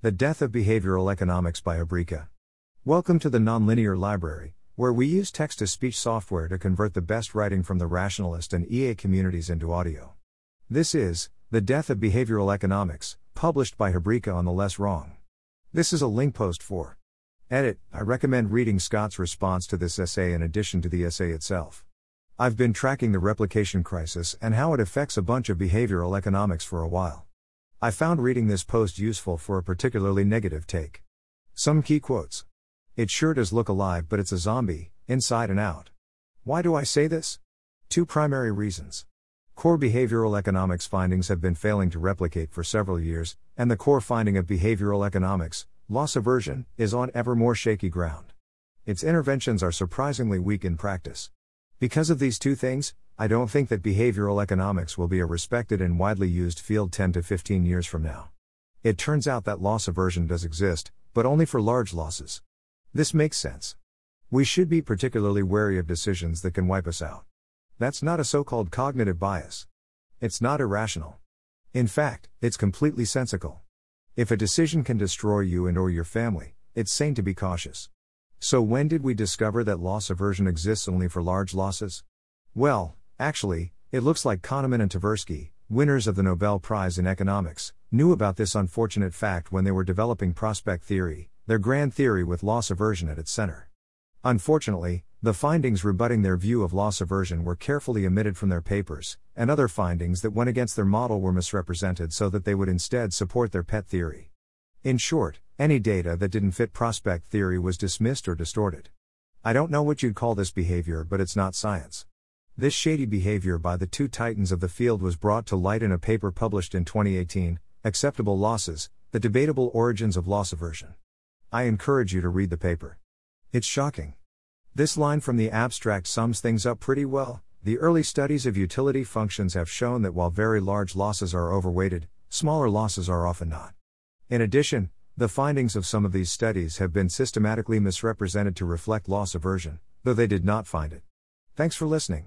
The Death of Behavioral Economics by habryka. Welcome to the Nonlinear Library, where we use text to speech software to convert the best writing from the rationalist and EA communities into audio. This is The Death of Behavioral Economics, published by habryka on the Less Wrong. This is a link post for Edit. I recommend reading Scott's response to this essay in addition to the essay itself. I've been tracking the replication crisis and how it affects a bunch of behavioral economics for a while. I found reading this post useful for a particularly negative take. Some key quotes. It sure does look alive, but it's a zombie, inside and out. Why do I say this? Two primary reasons. Core behavioral economics findings have been failing to replicate for several years, and the core finding of behavioral economics, loss aversion, is on ever more shaky ground. Its interventions are surprisingly weak in practice. Because of these two things, I don't think that behavioral economics will be a respected and widely used field 10 to 15 years from now. It turns out that loss aversion does exist, but only for large losses. This makes sense. We should be particularly wary of decisions that can wipe us out. That's not a so called cognitive bias. It's not irrational. In fact, it's completely sensical. If a decision can destroy you and or your family, it's sane to be cautious. So when did we discover that loss aversion exists only for large losses? Well, Actually, it looks like Kahneman and Tversky, winners of the Nobel Prize in Economics, knew about this unfortunate fact when they were developing prospect theory, their grand theory with loss aversion at its center. Unfortunately, the findings rebutting their view of loss aversion were carefully omitted from their papers, and other findings that went against their model were misrepresented so that they would instead support their pet theory. In short, any data that didn't fit prospect theory was dismissed or distorted. I don't know what you'd call this behavior, but it's not science. This shady behavior by the two titans of the field was brought to light in a paper published in 2018 Acceptable Losses The Debatable Origins of Loss Aversion. I encourage you to read the paper. It's shocking. This line from the abstract sums things up pretty well. The early studies of utility functions have shown that while very large losses are overweighted, smaller losses are often not. In addition, the findings of some of these studies have been systematically misrepresented to reflect loss aversion, though they did not find it. Thanks for listening.